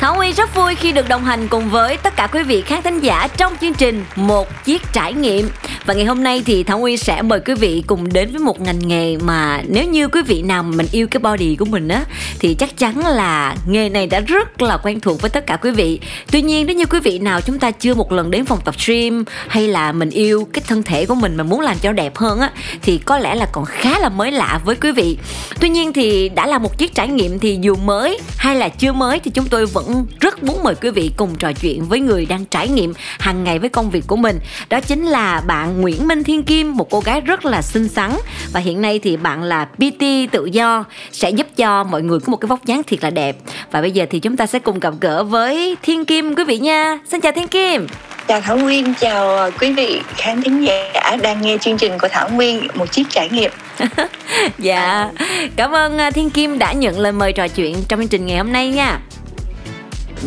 Thảo Nguyên rất vui khi được đồng hành cùng với tất cả quý vị khán thính giả trong chương trình Một Chiếc Trải Nghiệm. Và ngày hôm nay thì Thảo Nguyên sẽ mời quý vị cùng đến với một ngành nghề mà nếu như quý vị nào mà mình yêu cái body của mình á, thì chắc chắn là nghề này đã rất là quen thuộc với tất cả quý vị. Tuy nhiên, nếu như quý vị nào chúng ta chưa một lần đến phòng tập gym hay là mình yêu cái thân thể của mình mà muốn làm cho đẹp hơn á, thì có lẽ là còn khá là mới lạ với quý vị. Tuy nhiên thì đã là một chiếc trải nghiệm thì dù mới hay là chưa mới thì chúng tôi vẫn rất muốn mời quý vị cùng trò chuyện với người đang trải nghiệm hàng ngày với công việc của mình. Đó chính là bạn Nguyễn Minh Thiên Kim, một cô gái rất là xinh xắn và hiện nay thì bạn là PT tự do sẽ giúp cho mọi người có một cái vóc dáng thiệt là đẹp. Và bây giờ thì chúng ta sẽ cùng gặp gỡ với Thiên Kim quý vị nha. Xin chào Thiên Kim. Chào Thảo Nguyên, chào quý vị khán thính giả đang nghe chương trình của Thảo Nguyên một chiếc trải nghiệm. dạ, cảm ơn à, Thiên Kim đã nhận lời mời trò chuyện trong chương trình ngày hôm nay nha.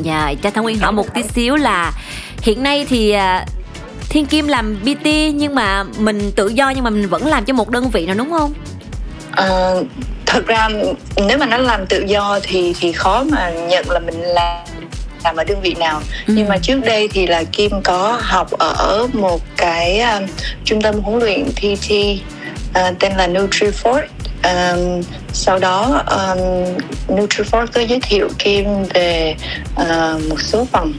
Dạ, cho Thảo Nguyên hỏi một tí xíu là hiện nay thì à, Thiên Kim làm PT nhưng mà mình tự do nhưng mà mình vẫn làm cho một đơn vị nào đúng không? À, thật ra nếu mà nó làm tự do thì thì khó mà nhận là mình làm làm ở đơn vị nào ừ. nhưng mà trước đây thì là Kim có học ở một cái um, trung tâm huấn luyện PT uh, tên là NutriFort um, sau đó um, NutriFort có giới thiệu Kim về uh, một số phòng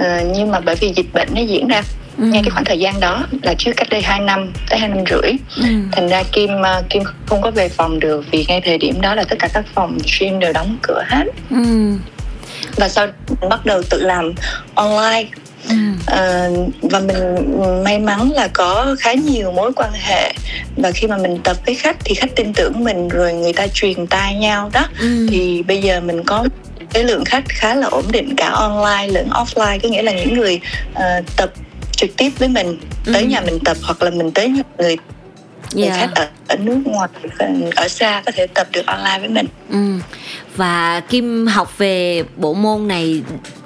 uh, nhưng mà bởi vì dịch bệnh nó diễn ra ừ. ngay cái khoảng thời gian đó là trước cách đây 2 năm tới hai năm rưỡi ừ. thành ra kim uh, kim không có về phòng được vì ngay thời điểm đó là tất cả các phòng gym đều đóng cửa hết ừ. và sau bắt đầu tự làm online Ừ. À, và mình may mắn là có khá nhiều mối quan hệ và khi mà mình tập với khách thì khách tin tưởng mình rồi người ta truyền tai nhau đó ừ. thì bây giờ mình có cái lượng khách khá là ổn định cả online lẫn offline có nghĩa là những người uh, tập trực tiếp với mình tới ừ. nhà mình tập hoặc là mình tới người người yeah. khách ở ở nước ngoài ở xa có thể tập được online với mình. Ừ. Và Kim học về bộ môn này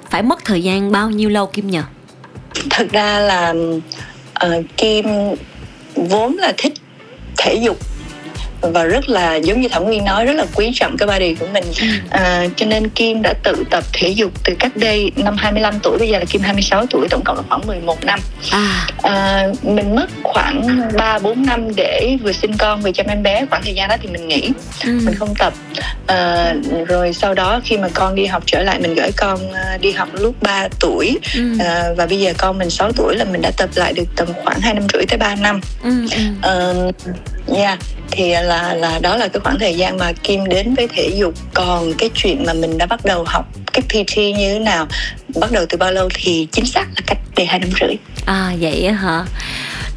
phải mất thời gian bao nhiêu lâu Kim nhờ? Thật ra là uh, Kim vốn là thích thể dục và rất là giống như thẩm nguyên nói rất là quý trọng cái body của mình ừ. à, cho nên kim đã tự tập thể dục từ cách đây năm 25 tuổi bây giờ là kim 26 tuổi tổng cộng là khoảng 11 năm à. À, mình mất khoảng 3 4 năm để vừa sinh con vừa chăm em bé khoảng thời gian đó thì mình nghỉ ừ. mình không tập à, rồi sau đó khi mà con đi học trở lại mình gửi con à, đi học lúc 3 tuổi ừ. à, và bây giờ con mình 6 tuổi là mình đã tập lại được tầm khoảng 2 năm rưỡi tới 3 năm ừ. À, yeah thì là là đó là cái khoảng thời gian mà kim đến với thể dục. Còn cái chuyện mà mình đã bắt đầu học cái PT như thế nào bắt đầu từ bao lâu thì chính xác là cách đây hai năm rưỡi. À vậy hả?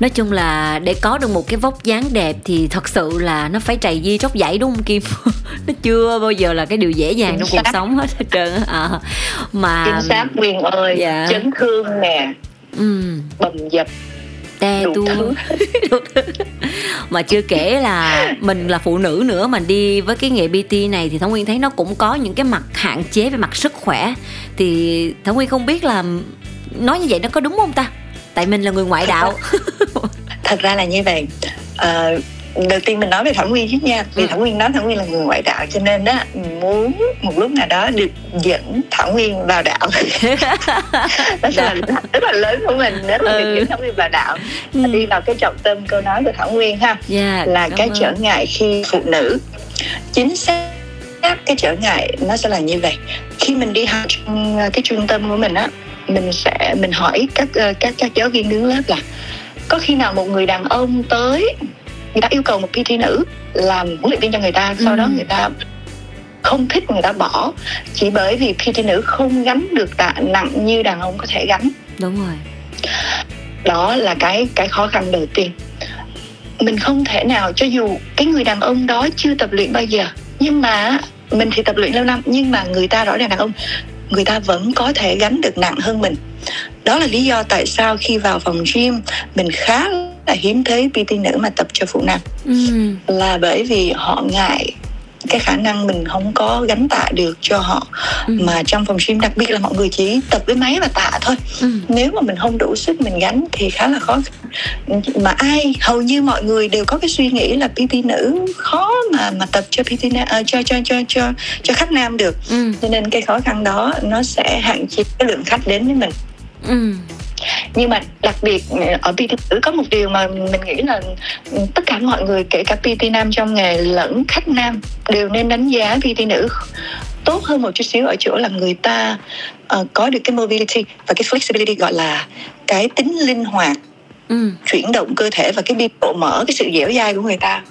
Nói chung là để có được một cái vóc dáng đẹp thì thật sự là nó phải trầy di tróc dãy đúng không kim? Nó chưa bao giờ là cái điều dễ dàng chính trong xác. cuộc sống hết hết trơn à, mà chính xác quyền ơi dạ. chấn thương nè ừ. bầm dập te tu mà chưa kể là mình là phụ nữ nữa mà đi với cái nghề BT này thì Thảo Nguyên thấy nó cũng có những cái mặt hạn chế về mặt sức khỏe. Thì Thảo Nguyên không biết là nói như vậy nó có đúng không ta? Tại mình là người ngoại đạo. Thật ra là như vậy. Uh, đầu tiên mình nói về thẩm nguyên trước nha vì ừ. thẩm nguyên nói thẩm nguyên là người ngoại đạo cho nên đó muốn một lúc nào đó được dẫn thẩm nguyên vào đạo đó là rất là lớn của mình rất là ừ. được dẫn thẩm nguyên vào đạo ừ. đi vào cái trọng tâm câu nói của thẩm nguyên ha yeah, dạ, là cái trở ngại khi phụ nữ chính xác cái trở ngại nó sẽ là như vậy khi mình đi học trong cái trung tâm của mình á mình sẽ mình hỏi các các các giáo viên đứng lớp là có khi nào một người đàn ông tới người ta yêu cầu một PT nữ làm huấn luyện viên cho người ta sau ừ. đó người ta không thích người ta bỏ. Chỉ bởi vì PT nữ không gánh được tạ nặng như đàn ông có thể gánh. Đúng rồi. Đó là cái cái khó khăn đầu tiên. Mình không thể nào cho dù cái người đàn ông đó chưa tập luyện bao giờ nhưng mà mình thì tập luyện lâu năm nhưng mà người ta rõ ràng đàn ông người ta vẫn có thể gánh được nặng hơn mình. Đó là lý do tại sao khi vào phòng gym mình khá là hiếm thấy PT nữ mà tập cho phụ nam ừ. là bởi vì họ ngại cái khả năng mình không có gánh tạ được cho họ ừ. mà trong phòng gym đặc biệt là mọi người chỉ tập với máy và tạ thôi ừ. nếu mà mình không đủ sức mình gánh thì khá là khó mà ai hầu như mọi người đều có cái suy nghĩ là PT nữ khó mà mà tập cho PT nam, uh, cho cho cho cho cho khách nam được ừ. cho nên cái khó khăn đó nó sẽ hạn chế cái lượng khách đến với mình ừ nhưng mà đặc biệt ở PT nữ có một điều mà mình nghĩ là tất cả mọi người kể cả PT nam trong nghề lẫn khách nam đều nên đánh giá PT nữ tốt hơn một chút xíu ở chỗ là người ta uh, có được cái mobility và cái flexibility gọi là cái tính linh hoạt ừ. chuyển động cơ thể và cái biên độ mở cái sự dẻo dai của người ta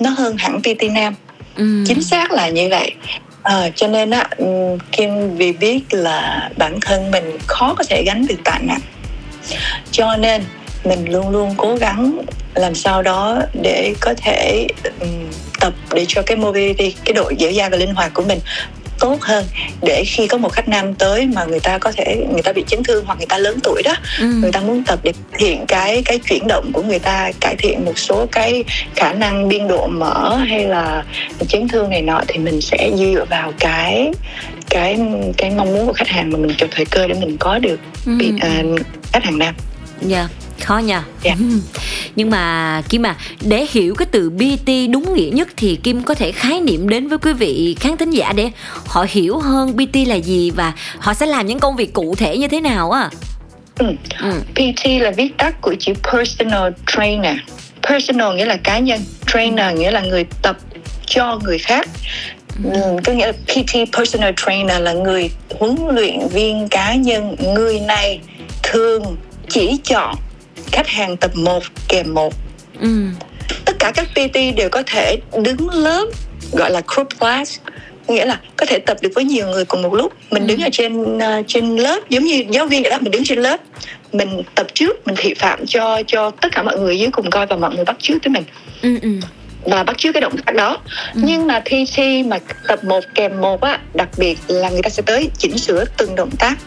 nó hơn hẳn PT nam ừ. chính xác là như vậy À, cho nên á Kim vì biết là bản thân mình khó có thể gánh được tạ nặng cho nên mình luôn luôn cố gắng làm sao đó để có thể um, tập để cho cái mobility cái độ dẻo dai và linh hoạt của mình tốt hơn để khi có một khách nam tới mà người ta có thể người ta bị chấn thương hoặc người ta lớn tuổi đó ừ. người ta muốn tập để cải thiện cái cái chuyển động của người ta cải thiện một số cái khả năng biên độ mở hay là chấn thương này nọ thì mình sẽ dựa vào cái cái cái mong muốn của khách hàng mà mình cho thời cơ để mình có được ừ. bị, uh, khách hàng nam dạ yeah khó nha yeah. Ừ. nhưng mà kim à để hiểu cái từ bt đúng nghĩa nhất thì kim có thể khái niệm đến với quý vị khán thính giả để họ hiểu hơn bt là gì và họ sẽ làm những công việc cụ thể như thế nào á ừ. ừ. pt là viết tắt của chữ personal trainer personal nghĩa là cá nhân trainer nghĩa là người tập cho người khác có nghĩa là PT personal trainer là người huấn luyện viên cá nhân người này thường chỉ chọn khách hàng tập 1 kèm 1 ừ. tất cả các PT đều có thể đứng lớp gọi là group class. Nghĩa là có thể tập được với nhiều người cùng một lúc. Mình ừ. đứng ở trên uh, trên lớp giống như giáo viên vậy đó mình đứng trên lớp. Mình tập trước mình thị phạm cho cho tất cả mọi người dưới cùng coi và mọi người bắt trước tới mình. Ừ, ừ và bắt chước cái động tác đó ừ. nhưng mà thi thi mà tập một kèm một á đặc biệt là người ta sẽ tới chỉnh sửa từng động tác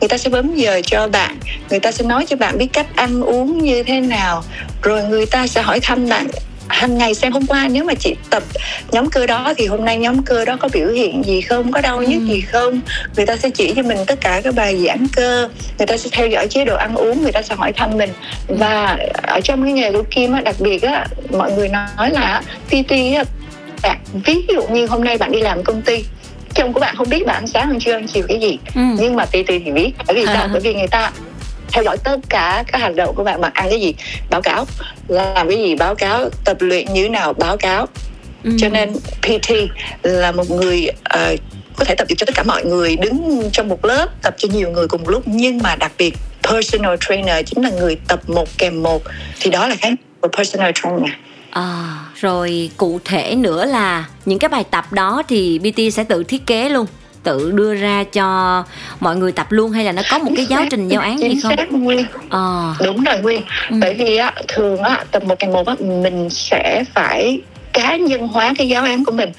người ta sẽ bấm giờ cho bạn người ta sẽ nói cho bạn biết cách ăn uống như thế nào rồi người ta sẽ hỏi thăm bạn hàng ngày xem hôm qua nếu mà chị tập nhóm cơ đó thì hôm nay nhóm cơ đó có biểu hiện gì không có đau nhức ừ. gì không người ta sẽ chỉ cho mình tất cả các bài giãn cơ người ta sẽ theo dõi chế độ ăn uống người ta sẽ hỏi thăm mình và ở trong cái nghề của kim á đặc biệt á mọi người nói là pt á bạn ví dụ như hôm nay bạn đi làm công ty chồng của bạn không biết bạn ăn sáng ăn trưa ăn chiều cái gì ừ. nhưng mà pt thì biết bởi vì sao à. bởi vì người ta theo dõi tất cả các hành động của bạn bạn ăn cái gì báo cáo. Làm cái gì báo cáo tập luyện như thế nào báo cáo. Ừ. cho nên PT là một người uh, có thể tập được cho tất cả mọi người đứng trong một lớp tập cho nhiều người cùng một lúc. Nhưng mà đặc biệt personal trainer chính là người tập một kèm một. Thì đó là cái của personal trainer. À, rồi cụ thể nữa là những cái bài tập đó thì BT sẽ tự thiết kế luôn tự đưa ra cho mọi người tập luôn hay là nó có một cái giáo trình giáo án gì không? Xác Nguyên. À. Đúng rồi Nguyên. Ừ. Bởi vì á thường á tập một ngày một á mình sẽ phải cá nhân hóa cái giáo án của mình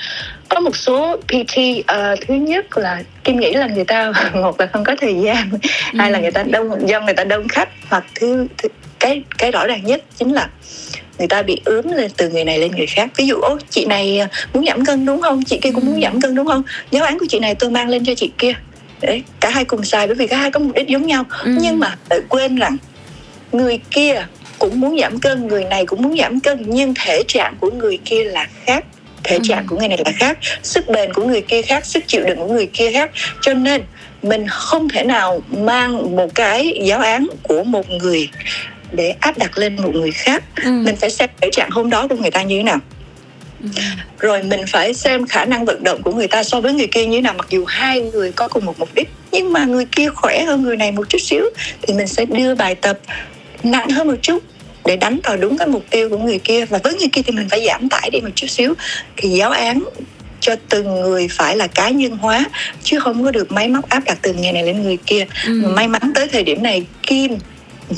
có một số PT uh, ờ, thứ nhất là kim nghĩ là người ta một là không có thời gian ừ. hai là người ta đông do người ta đông khách hoặc thứ, thứ cái cái rõ ràng nhất chính là người ta bị ướm lên từ người này lên người khác. Ví dụ ô chị này à, muốn giảm cân đúng không? Chị kia cũng muốn ừ. giảm cân đúng không? Giáo án của chị này tôi mang lên cho chị kia. Để cả hai cùng xài bởi vì cả hai có mục đích giống nhau. Ừ. nhưng mà phải quên rằng người kia cũng muốn giảm cân người này cũng muốn giảm cân nhưng thể trạng của người kia là khác. Thể trạng ừ. của người này là khác sức bền của người kia khác sức chịu đựng của người kia khác. Cho nên mình không thể nào mang một cái giáo án của một người để áp đặt lên một người khác ừ. mình phải xem thể trạng hôm đó của người ta như thế nào ừ. rồi mình phải xem khả năng vận động của người ta so với người kia như thế nào mặc dù hai người có cùng một mục đích nhưng mà người kia khỏe hơn người này một chút xíu thì mình sẽ đưa bài tập nặng hơn một chút để đánh vào đúng cái mục tiêu của người kia và với người kia thì mình phải giảm tải đi một chút xíu thì giáo án cho từng người phải là cá nhân hóa chứ không có được máy móc áp đặt từ người này lên người kia ừ. may mắn tới thời điểm này kim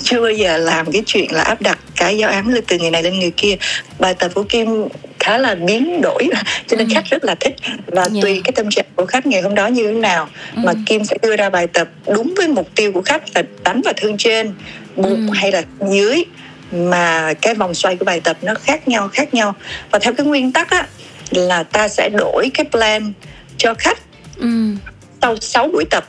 chưa bao giờ làm cái chuyện là áp đặt cái giáo án từ người này lên người kia bài tập của kim khá là biến đổi cho nên ừ. khách rất là thích và yeah. Dạ. tùy cái tâm trạng của khách ngày hôm đó như thế nào ừ. mà kim sẽ đưa ra bài tập đúng với mục tiêu của khách là đánh vào thương trên bụng ừ. hay là dưới mà cái vòng xoay của bài tập nó khác nhau khác nhau và theo cái nguyên tắc á là ta sẽ đổi cái plan cho khách ừ. sau 6 buổi tập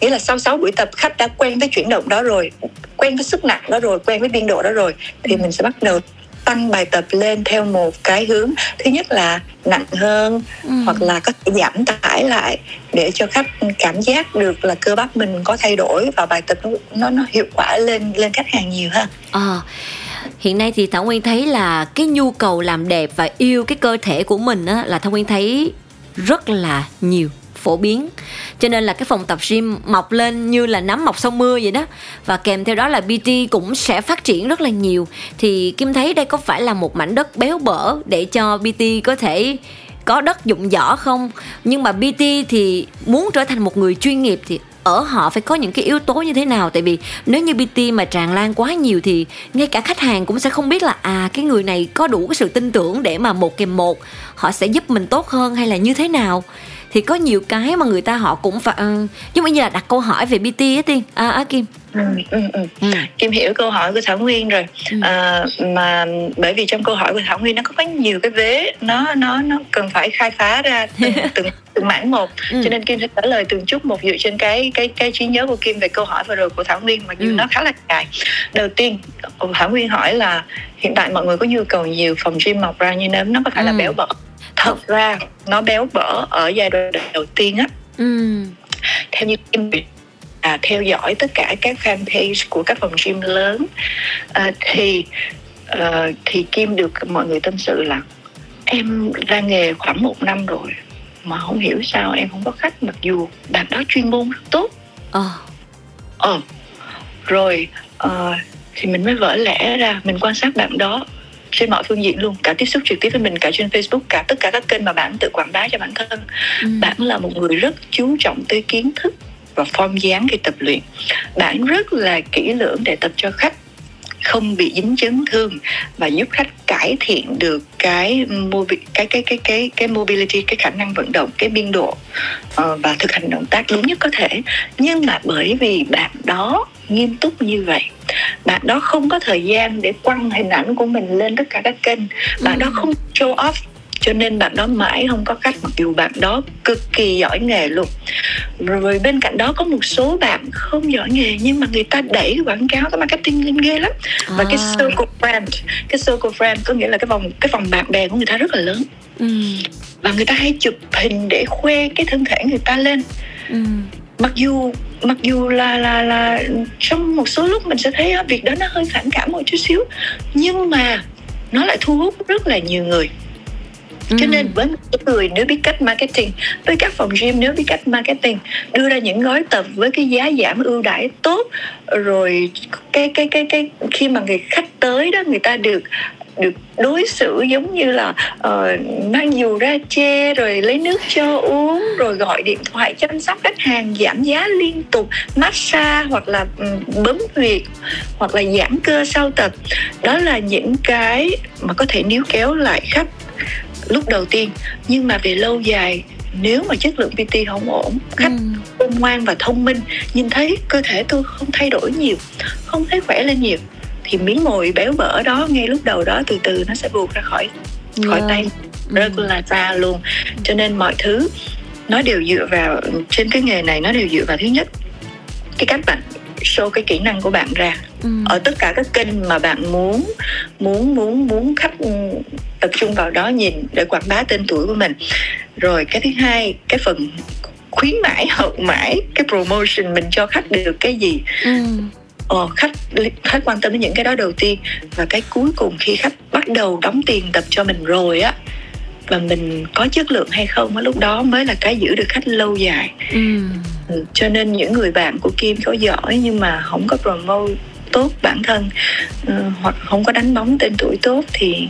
nghĩa là sau 6 buổi tập khách đã quen với chuyển động đó rồi quen với sức nặng đó rồi quen với biên độ đó rồi thì mình sẽ bắt đầu tăng bài tập lên theo một cái hướng. Thứ nhất là nặng hơn Ừ. hoặc là có thể giảm tải lại để cho khách cảm giác được là cơ bắp mình có thay đổi và bài tập nó nó, nó hiệu quả lên lên khách hàng nhiều hơn Ờ, hiện nay thì Thảo Nguyên thấy là cái nhu cầu làm đẹp và yêu cái cơ thể của mình á là Thảo Nguyên thấy rất là nhiều phổ biến. Cho nên là cái phòng tập gym mọc lên như là nấm mọc sau mưa vậy đó. Và kèm theo đó là PT cũng sẽ phát triển rất là nhiều. Thì Kim thấy đây có phải là một mảnh đất béo bở để cho PT có thể có đất dụng võ không? Nhưng mà PT thì muốn trở thành một người chuyên nghiệp thì ở họ phải có những cái yếu tố như thế nào? Tại vì nếu như bt mà tràn lan quá nhiều thì ngay cả khách hàng cũng sẽ không biết là à cái người này có đủ cái sự tin tưởng để mà một kèm một họ sẽ giúp mình tốt hơn hay là như thế nào? Thì có nhiều cái mà người ta họ cũng phải ừ, giống như là đặt câu hỏi về PT á tiên à, à Kim ừ, ừ, ừ. ừ. Kim hiểu câu hỏi của Thảo Nguyên rồi Ừ. à, mà bởi vì trong câu hỏi của Thảo Nguyên nó có quá nhiều cái vế nó nó nó cần phải khai phá ra từng từng, từng mảng một Ừ. cho nên Kim sẽ trả lời từng chút một dựa trên cái cái cái trí nhớ của Kim về câu hỏi vừa rồi của Thảo Nguyên mặc dù Ừ. nó khá là dài đầu tiên Thảo Nguyên hỏi là hiện tại mọi người có nhu cầu nhiều phòng gym mọc ra như nấm nó có phải là Ừ. béo bở thật ra nó béo bở ở giai đoạn đầu tiên á Ừ. theo như Kim à, theo dõi tất cả các fanpage của các phòng gym lớn à, thì ờ, thì Kim được mọi người tâm sự là em ra nghề khoảng một năm rồi mà không hiểu sao em không có khách mặc dù bạn đó chuyên môn rất tốt Ờ. ờ rồi ờ, thì mình mới vỡ lẽ ra mình quan sát bạn đó trên mọi phương diện luôn cả tiếp xúc trực tiếp với mình cả trên Facebook cả tất cả các kênh mà bạn tự quảng bá cho bản thân. Ừ. bạn là một người rất chú trọng tới kiến thức và form dáng khi tập luyện. Bạn rất là kỹ lưỡng để tập cho khách không bị dính chấn thương và giúp khách cải thiện được cái mobi- cái cái cái cái cái mobility cái khả năng vận động cái biên độ ờ, và thực hành động tác đúng nhất có thể nhưng mà bởi vì bạn đó nghiêm túc như vậy bạn đó không có thời gian để quăng hình ảnh của mình lên tất cả các kênh bạn đó Ừ. không show off cho nên bạn đó mãi không có khách mặc dù bạn đó cực kỳ giỏi nghề luôn rồi bên cạnh đó có một số bạn không giỏi nghề nhưng mà người ta đẩy cái quảng cáo cái marketing lên ghê lắm và cái À. circle friend cái circle friend có nghĩa là cái vòng cái vòng bạn bè của người ta rất là lớn Ừ. và người ta hay chụp hình để khoe cái thân thể người ta lên Ừ. mặc dù mặc dù là là là trong một số lúc mình sẽ thấy á, việc đó nó hơi phản cảm một chút xíu nhưng mà nó lại thu hút rất là nhiều người cho Ừ. nên với số người nếu biết cách marketing với các phòng gym nếu biết cách marketing đưa ra những gói tập với cái giá giảm ưu đãi tốt rồi cái cái cái cái khi mà người khách tới đó người ta được được đối xử giống như là uh, mang dù ra chê rồi lấy nước cho uống rồi gọi điện thoại chăm sóc khách hàng giảm giá liên tục massage hoặc là um, bấm huyệt hoặc là giãn cơ sau tập đó là những cái mà có thể níu kéo lại khách lúc đầu tiên nhưng mà về lâu dài nếu mà chất lượng PT không ổn khách Ừ. khôn ngoan và thông minh nhìn thấy cơ thể tôi không thay đổi nhiều không thấy khỏe lên nhiều thì miếng mồi béo bở đó ngay lúc đầu đó từ từ nó sẽ buộc ra khỏi khỏi Yeah. tay Ừ. rất là xa luôn cho nên mọi thứ nó đều dựa vào trên cái nghề này nó đều dựa vào thứ nhất cái cách bạn show cái kỹ năng của bạn ra Ừ. ở tất cả các kênh mà bạn muốn muốn muốn muốn khách tập trung vào đó nhìn để quảng bá tên tuổi của mình rồi cái thứ hai cái phần khuyến mãi hậu mãi cái promotion mình cho khách được cái gì Ừ. ờ, khách khách quan tâm đến những cái đó đầu tiên và cái cuối cùng khi khách bắt đầu đóng tiền tập cho mình rồi á và mình có chất lượng hay không á lúc đó mới là cái giữ được khách lâu dài Ừ. Ừ, cho nên những người bạn của Kim có giỏi nhưng mà không có promote tốt bản thân ừ, hoặc không có đánh bóng tên tuổi tốt thì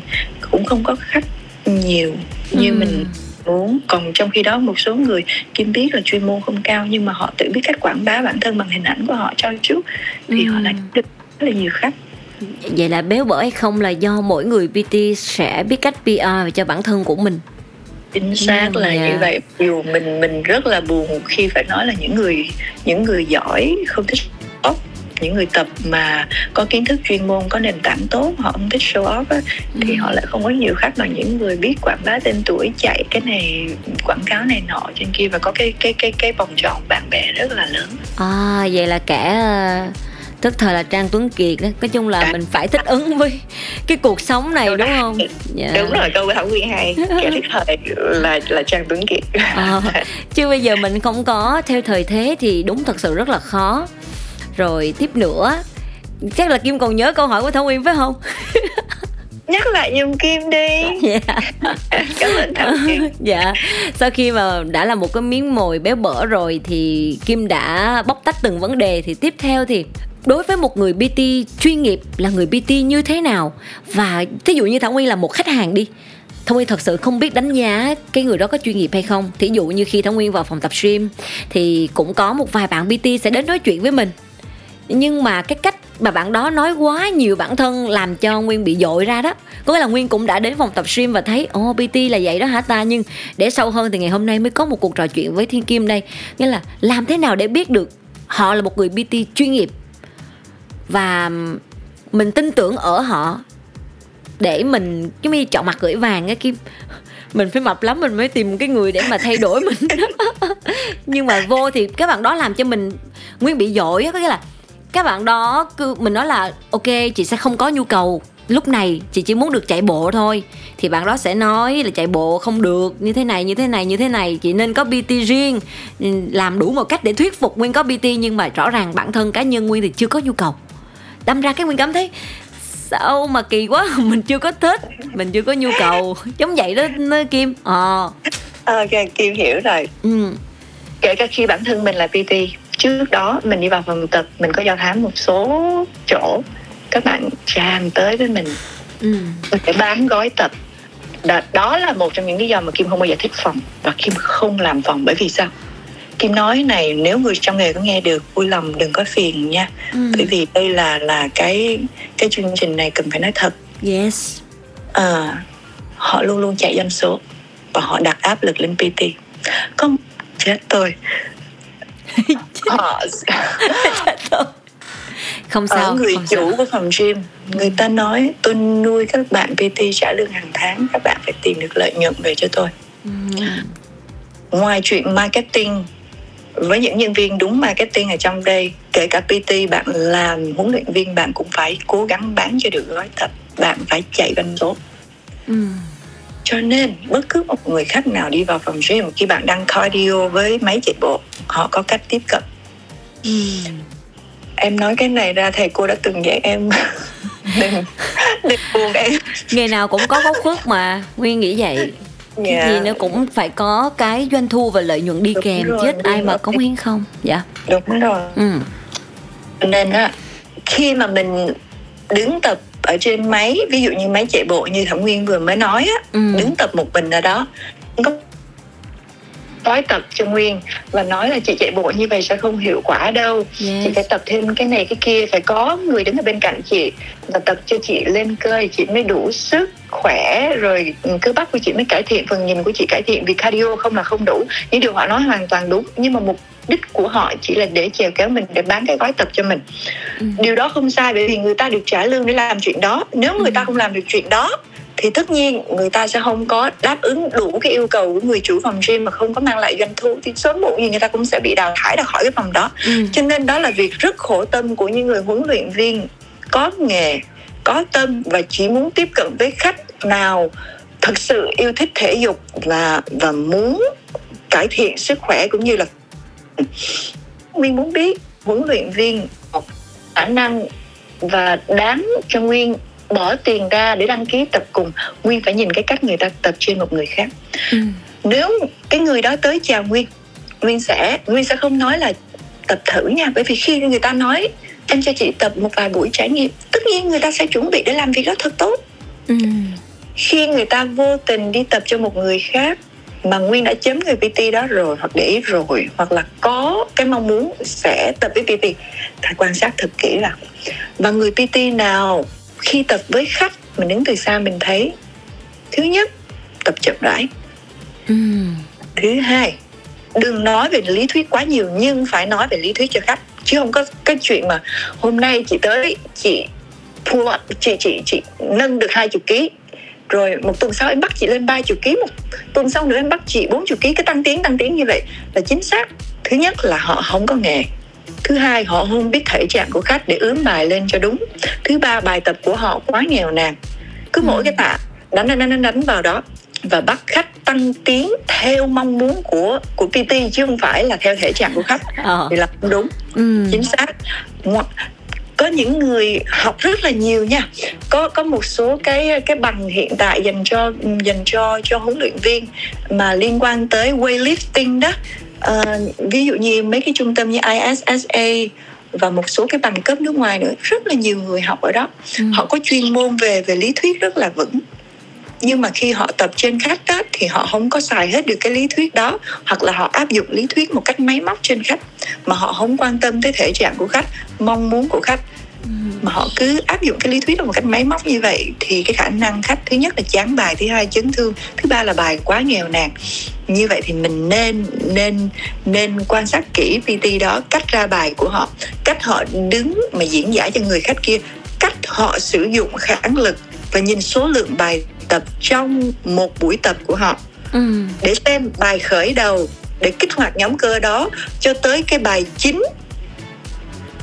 cũng không có khách nhiều như Ừ. mình muốn còn trong khi đó một số người Kim biết là chuyên môn không cao nhưng mà họ tự biết cách quảng bá bản thân bằng hình ảnh của họ cho chút thì Ừ. họ lại được rất là nhiều khách vậy là béo bở hay không là do mỗi người PT sẽ biết cách PR cho bản thân của mình. Chính xác Ừ, là dạ. như vậy. Dù mình mình rất là buồn khi phải nói là những người những người giỏi không thích tốt những người tập mà có kiến thức chuyên môn có nền tảng tốt họ không thích show off á, thì họ lại không có nhiều khác bằng những người biết quảng bá tên tuổi chạy cái này quảng cáo này nọ trên kia và có cái cái cái cái vòng tròn bạn bè rất là lớn. À vậy là kẻ ờ, tức thời là trang tuấn kiệt đó. Nói chung là À. mình phải thích ứng với cái cuộc sống này đúng không? Dạ. đúng rồi câu của thảo nguyên hay. Cái thứ thời là là trang tuấn kiệt. Ờ, chứ bây giờ mình không có theo thời thế thì đúng thật sự rất là khó. Rồi tiếp nữa chắc là kim còn nhớ câu hỏi của thảo nguyên phải không? Nhắc lại giùm kim đi. Dạ. Cảm ơn thảo nguyên. Dạ. Sau khi mà đã là một cái miếng mồi béo bở rồi thì kim đã bóc tách từng vấn đề thì tiếp theo thì đối với một người pt chuyên nghiệp là người pt như thế nào? Và thí dụ như thảo nguyên là một khách hàng đi, Thảo Nguyên thật sự không biết đánh giá cái người đó có chuyên nghiệp hay không. Thí dụ như khi Thảo Nguyên vào phòng tập gym Thì cũng có một vài bạn PT sẽ đến nói chuyện với mình. Nhưng mà cái cách mà bạn đó nói quá nhiều bản thân làm cho Nguyên bị dội ra đó, Có nghĩa là Nguyên cũng đã đến phòng tập gym và thấy, Ồ PT là vậy đó hả ta? Nhưng để sâu hơn thì ngày hôm nay mới có một cuộc trò chuyện với Thiên Kim đây. Nghĩa là làm thế nào để biết được họ là một người PT chuyên nghiệp? Và mình tin tưởng ở họ. Để mình, giống như chọn mặt gửi vàng cái kim mình phải mập lắm, mình mới tìm cái người để mà thay đổi mình. Nhưng mà vô thì các bạn đó làm cho mình nguyên bị dội á, có nghĩa là các bạn đó cứ, mình nói là, ok, chị sẽ không có nhu cầu. Lúc này chị chỉ muốn được chạy bộ thôi. Thì bạn đó sẽ nói là, chạy bộ không được, như thế này, như thế này, như thế này, chị nên có bt riêng. Làm đủ một cách để thuyết phục nguyên có bt nhưng mà rõ ràng bản thân cá nhân nguyên thì chưa có nhu cầu đâm ra cái nguyên cảm thấy sao mà kỳ quá mình chưa có thích mình chưa có nhu cầu. Giống vậy đó nó kim. Ờ. Ok kim hiểu rồi. Ừ. Kể cả khi bản thân mình là PT trước đó mình đi vào phòng tập mình có giao thám một số chỗ các bạn tràn tới với mình. Ừ. Mình phải bán gói tập. Đó, đó là một trong những lý do mà Kim không bao giờ thích phòng và Kim không làm phòng bởi vì sao Kim nói này nếu người trong nghề có nghe được vui lòng đừng có phiền nha. Ừ. bởi vì đây là là cái cái chương trình này cần phải nói thật. Yes. À, họ luôn luôn chạy doanh số và họ đặt áp lực lên PT không chết tôi. Họ không ở sao người không chủ sao. của phòng gym người ta nói tôi nuôi các bạn PT trả lương hàng tháng các bạn phải tìm được lợi nhuận về cho tôi. Ừ. ngoài chuyện marketing với những nhân viên đúng marketing ở trong đây kể cả PT bạn làm huấn luyện viên bạn cũng phải cố gắng bán cho được gói tập bạn phải chạy doanh số Ừ. cho nên bất cứ một người khách nào đi vào phòng gym khi bạn đang cardio với máy chạy bộ họ có cách tiếp cận. Ừ. em nói cái này ra thầy cô đã từng dạy em. Đừng đừng buồn em. Nghề nào cũng có góc khuất mà. Nguyên nghĩ vậy cái Dạ. gì nó cũng phải có cái doanh thu và lợi nhuận đi Đúng kèm rồi, chứ đúng ai mà rồi. cống hiến không dạ đúng rồi ừ nên á khi mà mình đứng tập ở trên máy ví dụ như máy chạy bộ như thẩm nguyên vừa mới nói á Ừ. đứng tập một mình ở đó có nói tập cho nguyên và nói là chị chạy bộ như vậy sẽ không hiệu quả đâu. Chị yes. phải tập thêm cái này cái kia phải có người đứng ở bên cạnh chị và tập cho chị lên cơ chị mới đủ sức khỏe rồi cơ bắp của chị mới cải thiện phần nhìn của chị cải thiện vì cardio không là không đủ. Những điều họ nói hoàn toàn đúng nhưng mà mục đích của họ chỉ là để chèo kéo mình để bán cái gói tập cho mình. Ừ. điều đó không sai bởi vì người ta được trả lương để làm chuyện đó. Nếu người ta không làm được chuyện đó thì tất nhiên người ta sẽ không có đáp ứng đủ cái yêu cầu của người chủ phòng gym mà không có mang lại doanh thu thì sớm muộn gì người ta cũng sẽ bị đào thải ra khỏi cái phòng đó ừ. cho nên đó là việc rất khổ tâm của những người huấn luyện viên có nghề có tâm và chỉ muốn tiếp cận với khách nào thực sự yêu thích thể dục và và muốn cải thiện sức khỏe cũng như là Nguyên muốn biết huấn luyện viên khả năng và đáng cho Nguyên bỏ tiền ra để đăng ký tập cùng Nguyên phải nhìn cái cách người ta tập trên một người khác Ừ. nếu cái người đó tới chào Nguyên Nguyên sẽ Nguyên sẽ không nói là tập thử nha bởi vì khi người ta nói em cho chị tập một vài buổi trải nghiệm tất nhiên người ta sẽ chuẩn bị để làm việc đó thật tốt Ừ. khi người ta vô tình đi tập cho một người khác mà Nguyên đã chấm người PT đó rồi hoặc để ý rồi hoặc là có cái mong muốn sẽ tập với PT phải quan sát thật kỹ là và người PT nào khi tập với khách mình đứng từ xa mình thấy thứ nhất tập chậm rãi. Ừ. thứ hai đừng nói về lý thuyết quá nhiều nhưng phải nói về lý thuyết cho khách. Chứ không có cái chuyện mà hôm nay chị tới chị pull up chị chị chị nâng được hai chục ký rồi một tuần sau em bắt chị lên ba chục ký một tuần sau nữa em bắt chị bốn chục ký cái tăng tiến tăng tiến như vậy là chính xác. Thứ nhất là họ không có nghề thứ hai họ không biết thể trạng của khách để ướm bài lên cho đúng. Thứ ba bài tập của họ quá nghèo nàn. Cứ mỗi cái tạ đánh đánh đánh đánh vào đó và bắt khách tăng tiến theo mong muốn của của PT chứ không phải là theo thể trạng của khách. Ờ. thì là không đúng. Ừ. chính xác. Có những người học rất là nhiều nha. Có có một số cái cái bằng hiện tại dành cho dành cho cho huấn luyện viên mà liên quan tới weightlifting đó à, ví dụ như mấy cái trung tâm như ISSA và một số cái bằng cấp nước ngoài nữa rất là nhiều người học ở đó ừ. họ có chuyên môn về về lý thuyết rất là vững nhưng mà khi họ tập trên khách đó, thì họ không có xài hết được cái lý thuyết đó hoặc là họ áp dụng lý thuyết một cách máy móc trên khách mà họ không quan tâm tới thể trạng của khách mong muốn của khách. Mà họ cứ áp dụng cái lý thuyết một cách máy móc như vậy thì cái khả năng khách thứ nhất là chán bài thứ hai chấn thương thứ ba là bài quá nghèo nàn như vậy thì mình nên nên nên quan sát kỹ PT đó cách ra bài của họ cách họ đứng mà diễn giải cho người khách kia cách họ sử dụng khả lực và nhìn số lượng bài tập trong một buổi tập của họ ừ. để xem bài khởi đầu để kích hoạt nhóm cơ đó cho tới cái bài chính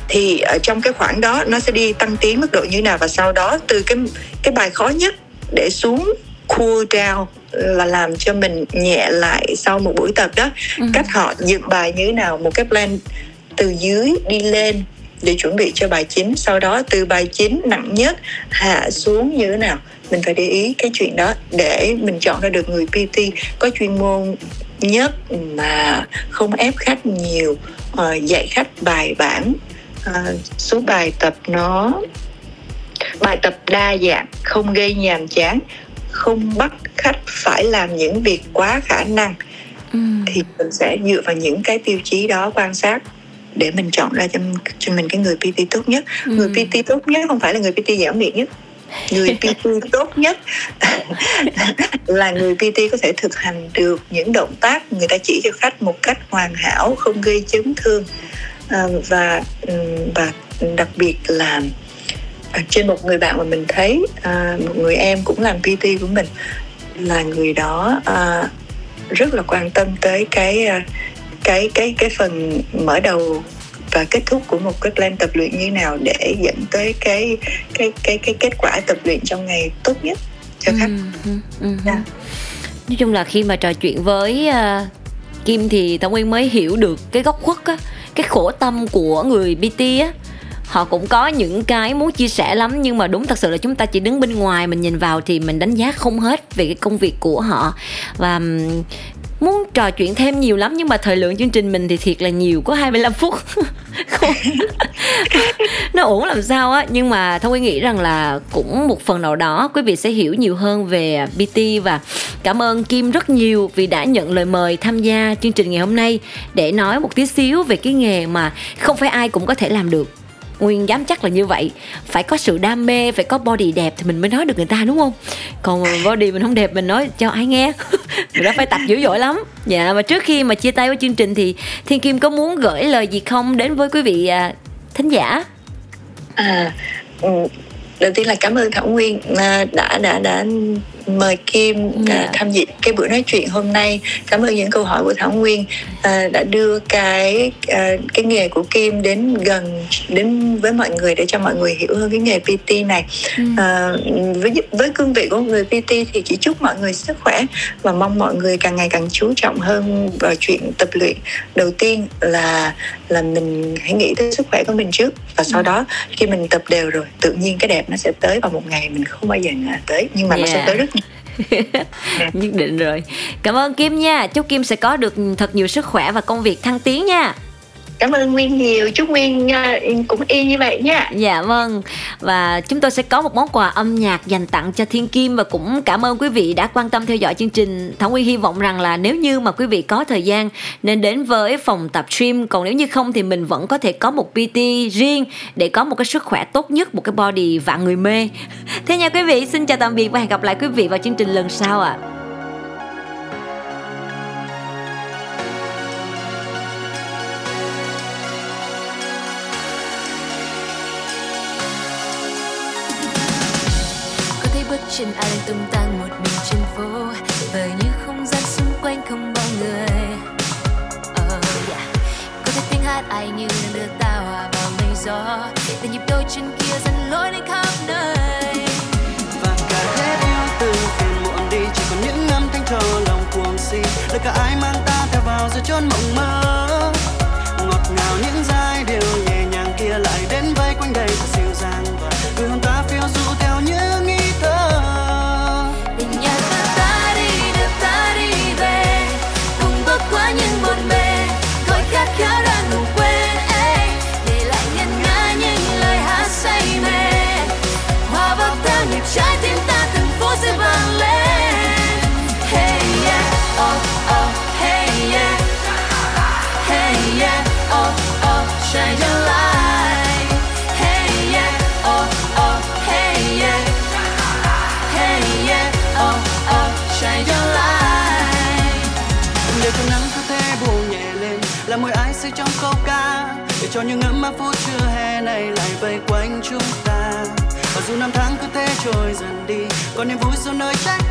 thì ở trong cái khoảng đó nó sẽ đi tăng tiến mức độ như nào và sau đó từ cái cái bài khó nhất để xuống cool down là làm cho mình nhẹ lại sau một buổi tập đó. Ừ. cách họ dựng bài như thế nào một cái plan từ dưới đi lên để chuẩn bị cho bài chính. Sau đó từ bài chính nặng nhất hạ xuống như thế nào mình phải để ý cái chuyện đó để mình chọn ra được người PT có chuyên môn nhất mà không ép khách nhiều uh, dạy khách bài bản uh, số bài tập nó bài tập đa dạng không gây nhàm chán không bắt khách phải làm những việc quá khả năng ừ. thì mình sẽ dựa vào những cái tiêu chí đó quan sát để mình chọn ra cho cho mình cái người PT tốt nhất ừ. người PT tốt nhất không phải là người PT giỏi miệng nhất người PT tốt nhất là người PT có thể thực hành được những động tác người ta chỉ cho khách một cách hoàn hảo không gây chấn thương à, và và đặc biệt là à, trên một người bạn mà mình thấy à, một người em cũng làm PT của mình là người đó rất là quan tâm tới cái cái cái cái phần mở đầu và kết thúc của một cái plan tập luyện như nào để dẫn tới cái cái cái cái kết quả tập luyện trong ngày tốt nhất cho khách. Ừ, ừ, ừ. Yeah. Nói chung là khi mà trò chuyện với uh, Kim thì Thảo Nguyên mới hiểu được cái góc khuất á, cái khổ tâm của người BT á, họ cũng có những cái muốn chia sẻ lắm, nhưng mà đúng thật sự là chúng ta chỉ đứng bên ngoài mình nhìn vào thì mình đánh giá không hết về cái công việc của họ. Và muốn trò chuyện thêm nhiều lắm nhưng mà thời lượng chương trình mình thì thiệt là nhiều, có 25 phút. Nó ổn làm sao á, nhưng mà thông quý nghĩ rằng là cũng một phần nào đó quý vị sẽ hiểu nhiều hơn về BT và cảm ơn Kim rất nhiều vì đã nhận lời mời tham gia chương trình ngày hôm nay để nói một tí xíu về cái nghề mà không phải ai cũng có thể làm được nguyên dám chắc là như vậy. Phải có sự đam mê phải có body đẹp thì mình mới nói được người ta đúng không? Còn body mình không đẹp mình nói cho ai nghe? Người đó phải tập dữ dội lắm. Dạ và trước khi mà chia tay với chương trình thì thiên kim có muốn gửi lời gì không đến với quý vị à, thính giả? À ừ, đầu tiên là cảm ơn thảo nguyên à, đã đã đã mời Kim yeah. uh, dạ. tham dự cái buổi nói chuyện hôm nay. Cảm ơn những câu hỏi của Thảo Nguyên uh, đã đưa cái uh, cái nghề của Kim đến gần đến với mọi người để cho mọi người hiểu hơn cái nghề PT này. Uh, với với cương vị của người PT thì chỉ chúc mọi người sức khỏe và mong mọi người càng ngày càng chú trọng hơn vào chuyện tập luyện. Đầu tiên là là mình hãy nghĩ tới sức khỏe của mình trước và sau ừ. đó khi mình tập đều rồi tự nhiên cái đẹp nó sẽ tới vào một ngày mình không bao giờ ngờ tới nhưng mà yeah. nó sẽ tới rất nhất định rồi. Cảm ơn kim nha. Chúc kim sẽ có được thật nhiều sức khỏe và công việc thăng tiến nha cảm ơn nguyên nhiều. Chúc nguyên uh, cũng y như vậy nha. Dạ vâng. Và chúng tôi sẽ có một món quà âm nhạc dành tặng cho thiên kim và cũng cảm ơn quý vị đã quan tâm theo dõi chương trình. Thảo nguyên hy vọng rằng là nếu như mà quý vị có thời gian nên đến với phòng tập gym còn nếu như không thì mình vẫn có thể có một pt riêng để có một cái sức khỏe tốt nhất một cái body vạn người mê. Thế nha quý vị xin chào tạm biệt và hẹn gặp lại quý vị vào chương trình lần sau ạ. à. chân anh tung tăng một mình trên phố. Vời như không gian xung quanh không bao người. Oh yeah. Có thể tiếng hát ai như đang đưa ta hòa vào mây gió. Để nhịp đôi chân kia dần lối đến khắp nơi. Và cả thế yêu từ phiền muộn đi, chỉ còn những âm thanh cho lòng cuồng si. Là cả ai mang ta theo vào giữa chốn mộng mơ. sĩ trong câu ca? Để cho những ấm áp phút trưa hè này lại vây quanh chúng ta. Và dù năm tháng cứ thế trôi dần đi còn niềm vui dù nơi trách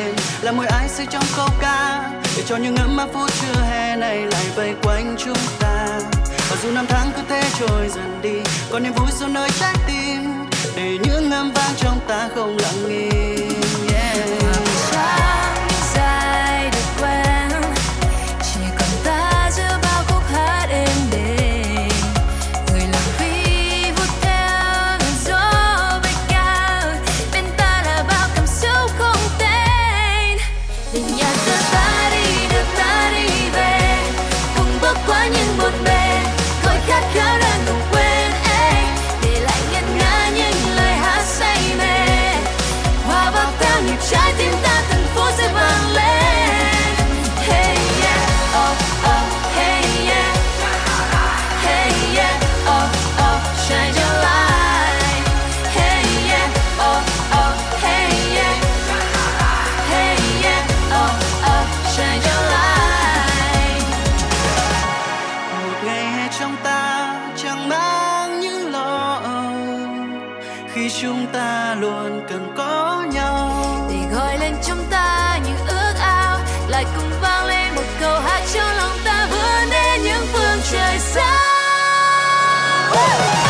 lên. Là mùi ai say trong câu ca, để cho những ấm áp phút trưa hè này lại vây quanh chúng ta. Và dù năm tháng cứ thế trôi dần đi còn niềm vui sâu nơi trái tim, để những âm vang trong ta không lặng im Woo!